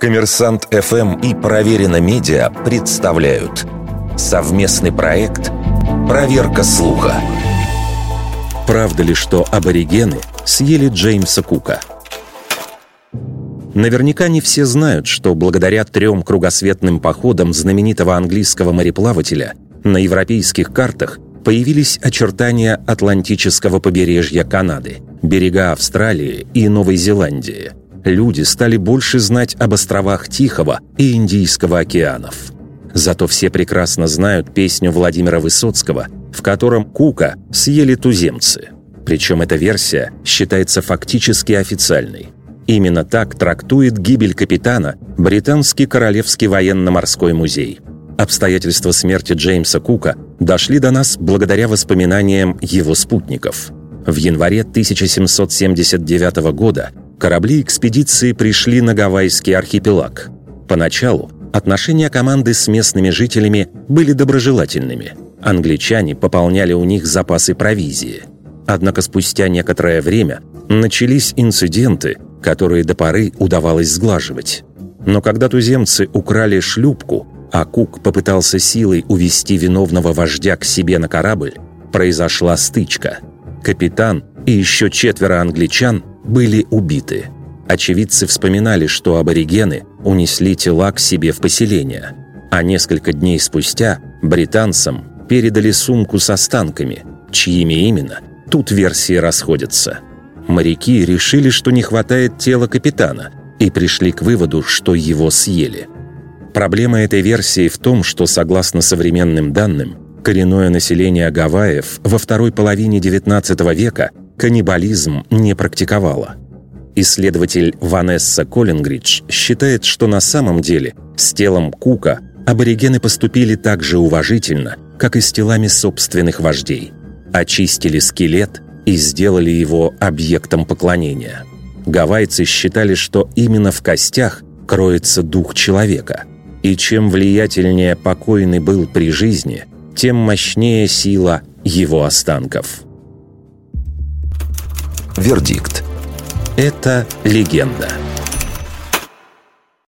Коммерсант ФМ и Проверено Медиа представляют совместный проект «Проверка слуха». Правда ли, что аборигены съели Джеймса Кука? Наверняка не все знают, что благодаря трем кругосветным походам знаменитого английского мореплавателя на европейских картах появились очертания Атлантического побережья Канады, берега Австралии и Новой Зеландии – люди стали больше знать об островах Тихого и Индийского океанов. Зато все прекрасно знают песню Владимира Высоцкого, в котором Кука съели туземцы. Причем эта версия считается фактически официальной. Именно так трактует гибель капитана Британский Королевский военно-морской музей. Обстоятельства смерти Джеймса Кука дошли до нас благодаря воспоминаниям его спутников. В январе 1779 года корабли экспедиции пришли на Гавайский архипелаг. Поначалу отношения команды с местными жителями были доброжелательными. Англичане пополняли у них запасы провизии. Однако спустя некоторое время начались инциденты, которые до поры удавалось сглаживать. Но когда туземцы украли шлюпку, а Кук попытался силой увести виновного вождя к себе на корабль, произошла стычка. Капитан и еще четверо англичан были убиты. Очевидцы вспоминали, что аборигены унесли тела к себе в поселение, а несколько дней спустя британцам передали сумку с останками, чьими именно, тут версии расходятся. Моряки решили, что не хватает тела капитана, и пришли к выводу, что его съели. Проблема этой версии в том, что, согласно современным данным, коренное население Гавайев во второй половине XIX века каннибализм не практиковала. Исследователь Ванесса Коллингридж считает, что на самом деле с телом Кука аборигены поступили так же уважительно, как и с телами собственных вождей. Очистили скелет и сделали его объектом поклонения. Гавайцы считали, что именно в костях кроется дух человека. И чем влиятельнее покойный был при жизни, тем мощнее сила его останков. Вердикт. Это легенда.